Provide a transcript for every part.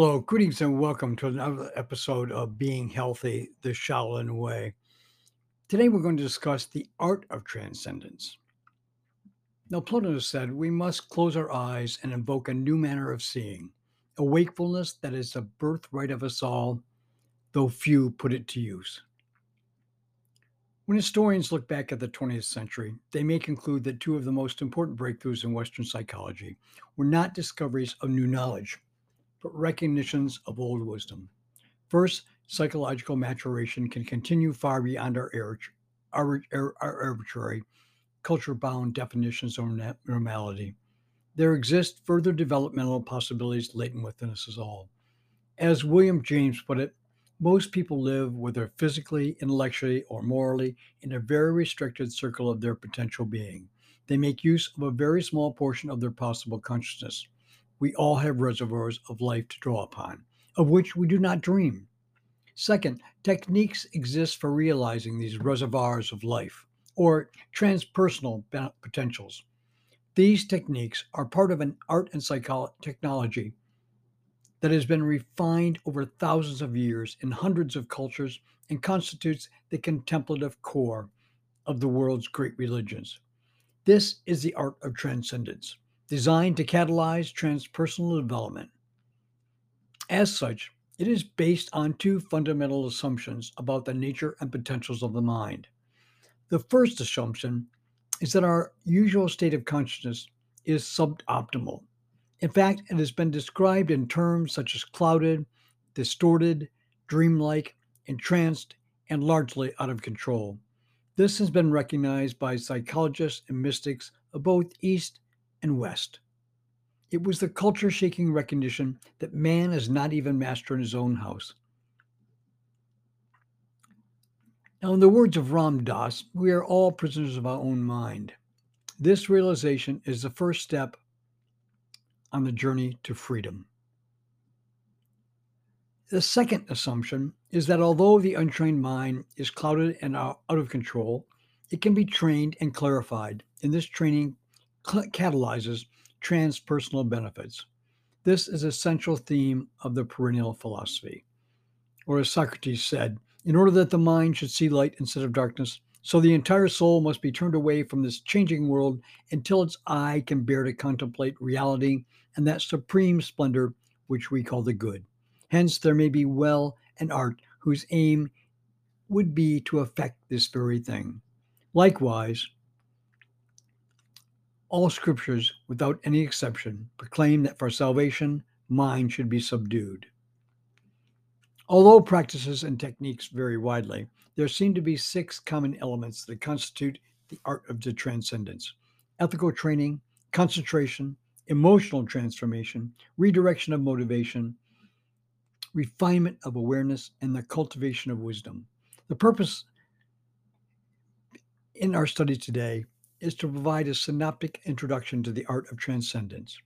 Hello, greetings, and welcome to another episode of Being Healthy the Shaolin Way. Today, we're going to discuss the art of transcendence. Now, Plato said we must close our eyes and invoke a new manner of seeing, a wakefulness that is the birthright of us all, though few put it to use. When historians look back at the 20th century, they may conclude that two of the most important breakthroughs in Western psychology were not discoveries of new knowledge but recognitions of old wisdom. First, psychological maturation can continue far beyond our, our, arbitrary, culture bound definitions of normality. There exist further developmental possibilities latent within us all. As William James put it, most people live, whether physically, intellectually, or morally, in a very restricted circle of their potential being. They make use of a very small portion of their possible consciousness we all have reservoirs of life to draw upon, of which we do not dream. Second, techniques exist for realizing these reservoirs of life, or transpersonal potentials. These techniques are part of an art and psychology technology that has been refined over thousands of years in hundreds of cultures and constitutes the contemplative core of the world's great religions. This is the art of transcendence designed to catalyze transpersonal development. As such, it is based on two fundamental assumptions about the nature and potentials of the mind. The first assumption is that our usual state of consciousness is suboptimal. In fact, it has been described in terms such as clouded, distorted, dreamlike, entranced, and largely out of control. This has been recognized by psychologists and mystics of both East and West. It was the culture shaking recognition that man is not even master in his own house. Now, in the words of Ram Dass, we are all prisoners of our own mind. This realization is the first step on the journey to freedom. The second assumption is that although the untrained mind is clouded and out of control, it can be trained and clarified. In this training catalyzes transpersonal benefits. This is a central theme of the perennial philosophy. Or, as Socrates said, in order that the mind should see light instead of darkness, so the entire soul must be turned away from this changing world until its eye can bear to contemplate reality and that supreme splendor which we call the good. Hence, there may be well and art whose aim would be to effect this very thing. Likewise, all scriptures, without any exception, proclaim that for salvation, mind should be subdued. Although practices and techniques vary widely, there seem to be six common elements that constitute the art of the transcendence ethical training, concentration, emotional transformation, redirection of motivation, refinement of awareness, and the cultivation of wisdom. The purpose in our study today is to provide a synoptic introduction to the art of transcendence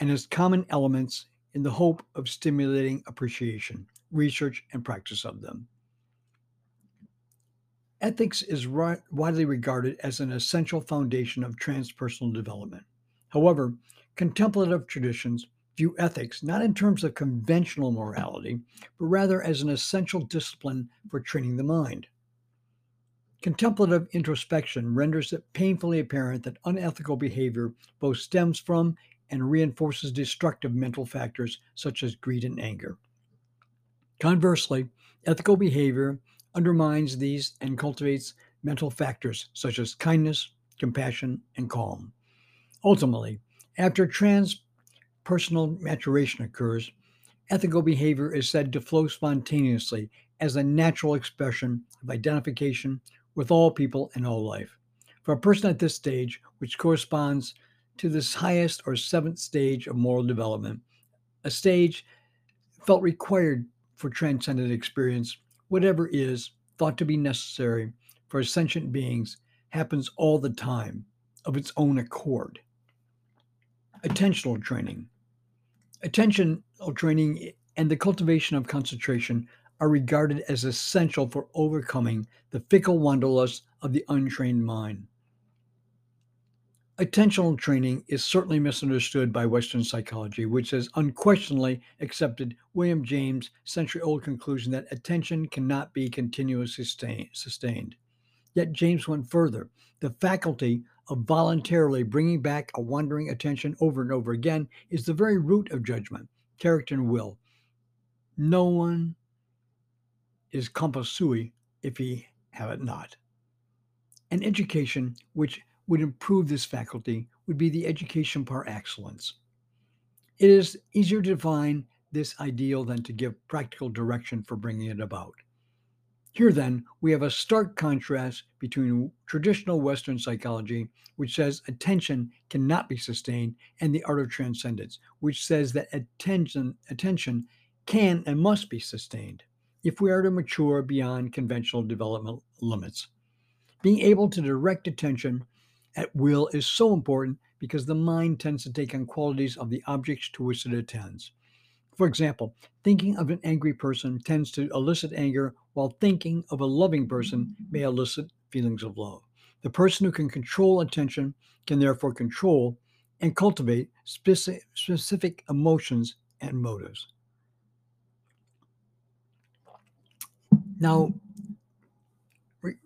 and its common elements in the hope of stimulating appreciation, research, and practice of them. Ethics is widely regarded as an essential foundation of transpersonal development. However, contemplative traditions view ethics not in terms of conventional morality, but rather as an essential discipline for training the mind. Contemplative introspection renders it painfully apparent that unethical behavior both stems from and reinforces destructive mental factors such as greed and anger. Conversely, ethical behavior undermines these and cultivates mental factors such as kindness, compassion, and calm. Ultimately, after transpersonal maturation occurs, ethical behavior is said to flow spontaneously as a natural expression of identification with all people and all life. For a person at this stage, which corresponds to this highest or seventh stage of moral development, a stage felt required for transcendent experience, whatever is thought to be necessary for sentient beings happens all the time of its own accord. Attentional training. Attentional training and the cultivation of concentration are regarded as essential for overcoming the fickle wanderlust of the untrained mind. Attentional training is certainly misunderstood by Western psychology, which has unquestionably accepted William James' century old conclusion that attention cannot be continuously sustained. Yet James went further. The faculty of voluntarily bringing back a wandering attention over and over again is the very root of judgment, character, and will. No one is compos sui if he have it not. An education which would improve this faculty would be the education par excellence. It is easier to define this ideal than to give practical direction for bringing it about. Here, then, we have a stark contrast between traditional Western psychology, which says attention cannot be sustained, and the art of transcendence, which says that attention, attention can and must be sustained if we are to mature beyond conventional development limits. Being able to direct attention at will is so important because the mind tends to take on qualities of the objects to which it attends. For example, thinking of an angry person tends to elicit anger, while thinking of a loving person may elicit feelings of love. The person who can control attention can therefore control and cultivate specific emotions and motives. Now,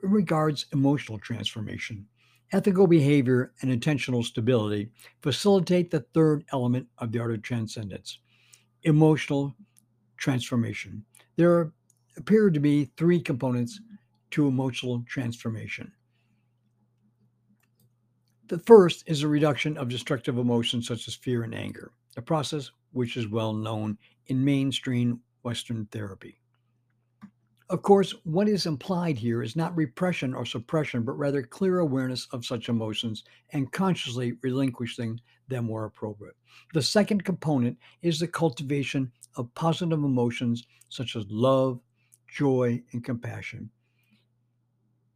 regards emotional transformation, Ethical behavior and intentional stability facilitate the third element of the art of transcendence emotional transformation. There appear to be three components to emotional transformation. The first is a reduction of destructive emotions such as fear and anger, a process which is well known in mainstream Western therapy. Of course, what is implied here is not repression or suppression, but rather clear awareness of such emotions and consciously relinquishing them where appropriate. The second component is the cultivation of positive emotions such as love, joy, and compassion.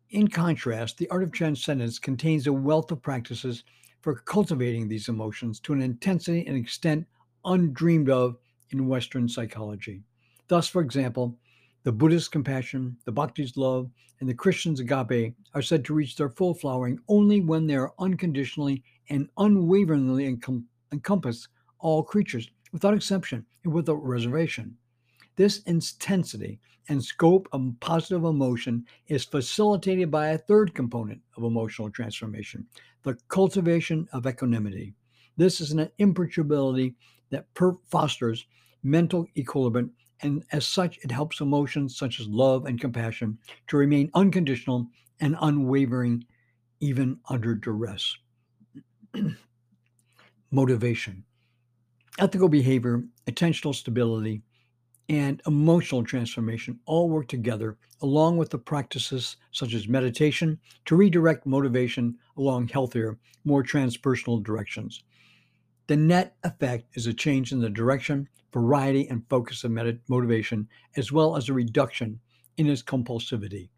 In contrast, the art of transcendence contains a wealth of practices for cultivating these emotions to an intensity and extent undreamed of in Western psychology. Thus, for example, the Buddhist compassion, the Bhakti's love, and the Christian's agape are said to reach their full flowering only when they are unconditionally and unwaveringly encom- encompass all creatures without exception and without reservation. This intensity and scope of positive emotion is facilitated by a third component of emotional transformation the cultivation of equanimity. This is an imperturbability that per- fosters mental equilibrium and as such, it helps emotions such as love and compassion to remain unconditional and unwavering even under duress. Motivation, ethical behavior, attentional stability, and emotional transformation all work together along with the practices such as meditation to redirect motivation along healthier, more transpersonal directions. The net effect is a change in the direction variety and focus of motivation, as well as a reduction in its compulsivity.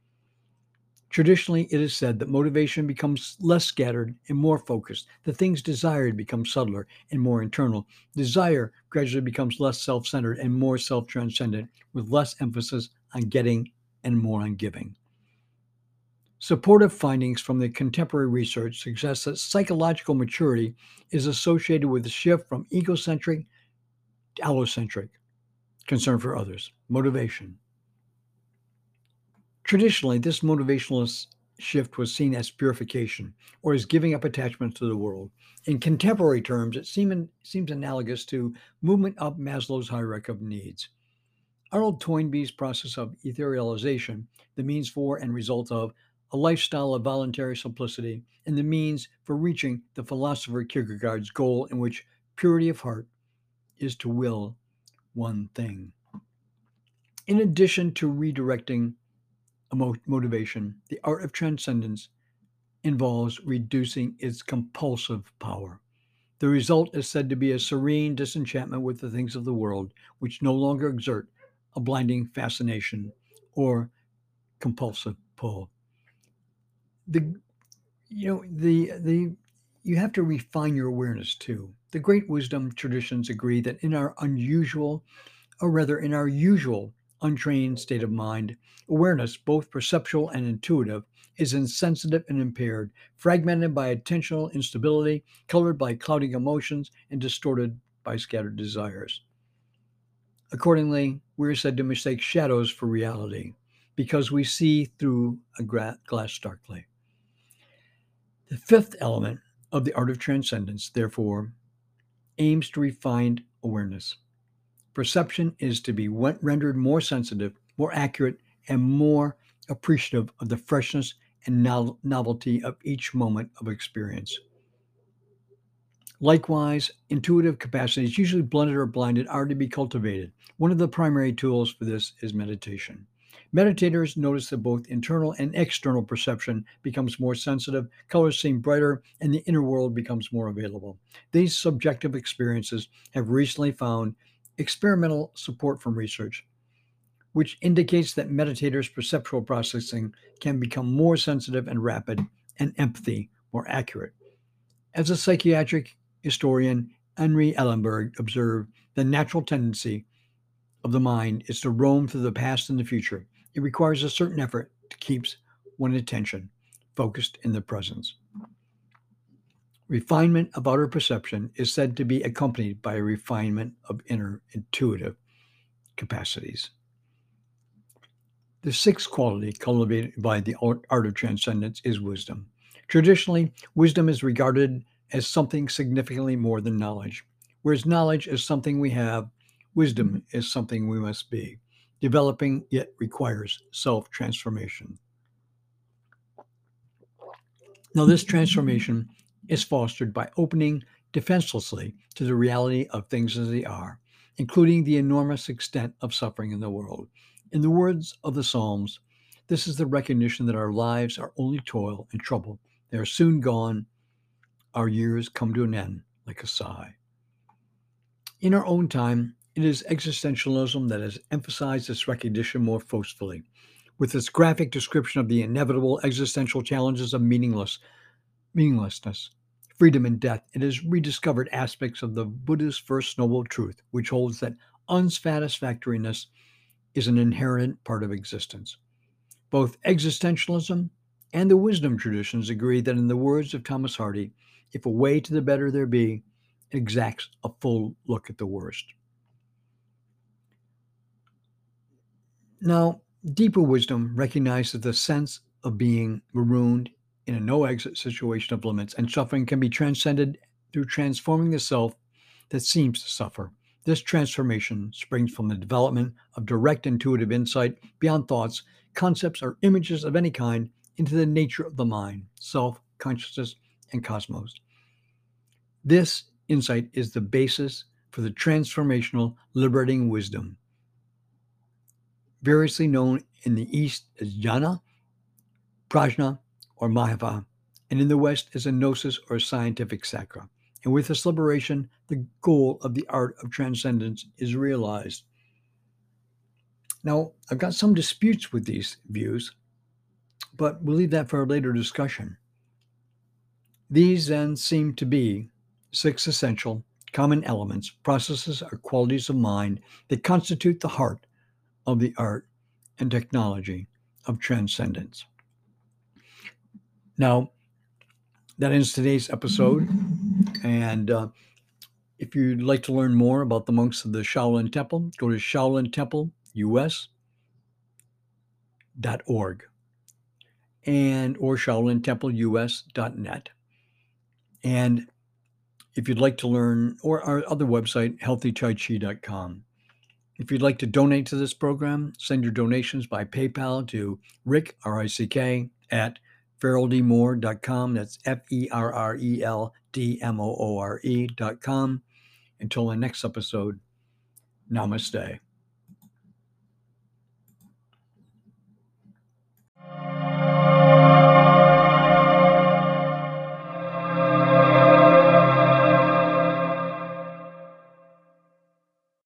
Traditionally, it is said that motivation becomes less scattered and more focused. The things desired become subtler and more internal. Desire gradually becomes less self centered and more self transcendent, with less emphasis on getting and more on giving. Supportive findings from the contemporary research suggest that psychological maturity is associated with a shift from egocentric to allocentric, concern for others, motivation. Traditionally, this motivational shift was seen as purification or as giving up attachment to the world. In contemporary terms, it seem, seems analogous to movement up Maslow's hierarchy of needs. Arnold Toynbee's process of etherealization, the means for and result of a lifestyle of voluntary simplicity, and the means for reaching the philosopher Kierkegaard's goal in which purity of heart is to will one thing. In addition to redirecting a motivation, the art of transcendence involves reducing its compulsive power. The result is said to be a serene disenchantment with the things of the world, which no longer exert a blinding fascination or compulsive pull. The you know the the you have to refine your awareness too. The great wisdom traditions agree that in our unusual, or rather in our usual untrained state of mind. Awareness, both perceptual and intuitive, is insensitive and impaired, fragmented by attentional instability, colored by clouding emotions, and distorted by scattered desires. Accordingly, we are said to mistake shadows for reality because we see through a glass darkly. The fifth element of the art of transcendence, therefore, aims to refine awareness. Perception is to be rendered more sensitive, more accurate, and more appreciative of the freshness and novelty of each moment of experience. Likewise, intuitive capacities, usually blunted or blinded, are to be cultivated. One of the primary tools for this is meditation. Meditators notice that both internal and external perception becomes more sensitive, colors seem brighter, and the inner world becomes more available. These subjective experiences have recently found experimental support from research, which indicates that meditators' perceptual processing can become more sensitive and rapid, and empathy more accurate. As a psychiatric historian Henry Ellenberg observed, the natural tendency of the mind is to roam through the past and the future. It requires a certain effort to keep one's attention focused in the present. Refinement of outer perception is said to be accompanied by a refinement of inner intuitive capacities. The sixth quality cultivated by the art of transcendence is wisdom. Traditionally, wisdom is regarded as something significantly more than knowledge, whereas knowledge is something we have, wisdom is something we must be. Developing yet requires self transformation. Now, this transformation is fostered by opening defenselessly to the reality of things as they are, including the enormous extent of suffering in the world. In the words of the Psalms, this is the recognition that our lives are only toil and trouble. They are soon gone. Our years come to an end like a sigh. In our own time, it is existentialism that has emphasized this recognition more forcefully, with its graphic description of the inevitable existential challenges of meaningless, meaninglessness, freedom and death, it has rediscovered aspects of the Buddha's first noble truth, which holds that unsatisfactoriness is an inherent part of existence. Both existentialism and the wisdom traditions agree that, in the words of Thomas Hardy, if a way to the better there be, exacts a full look at the worst. Now, deeper wisdom recognizes the sense of being marooned in a no exit situation of limits, and suffering can be transcended through transforming the self that seems to suffer. This transformation springs from the development of direct intuitive insight beyond thoughts, concepts, or images of any kind into the nature of the mind, self, consciousness, and cosmos. This insight is the basis for the transformational liberating wisdom, variously known in the East as jhana, prajna, or mahava, and in the West as a gnosis or scientia sacra. And with this liberation, the goal of the art of transcendence is realized. Now, I've got some disputes with these views, but we'll leave that for a later discussion. These then seem to be six essential common elements, processes, or qualities of mind that constitute the heart of the art and technology of transcendence. Now, that ends today's episode. And uh, if you'd like to learn more about the monks of the Shaolin Temple, go to shaolintempleus.org and or shaolintempleus.net. And if you'd like to learn, or our other website, healthytaichi.com. If you'd like to donate to this program, send your donations by PayPal to Rick, R-I-C-K, at ferreldmoore.com. That's F E R R E L D M O O R E.com. Until the next episode, namaste.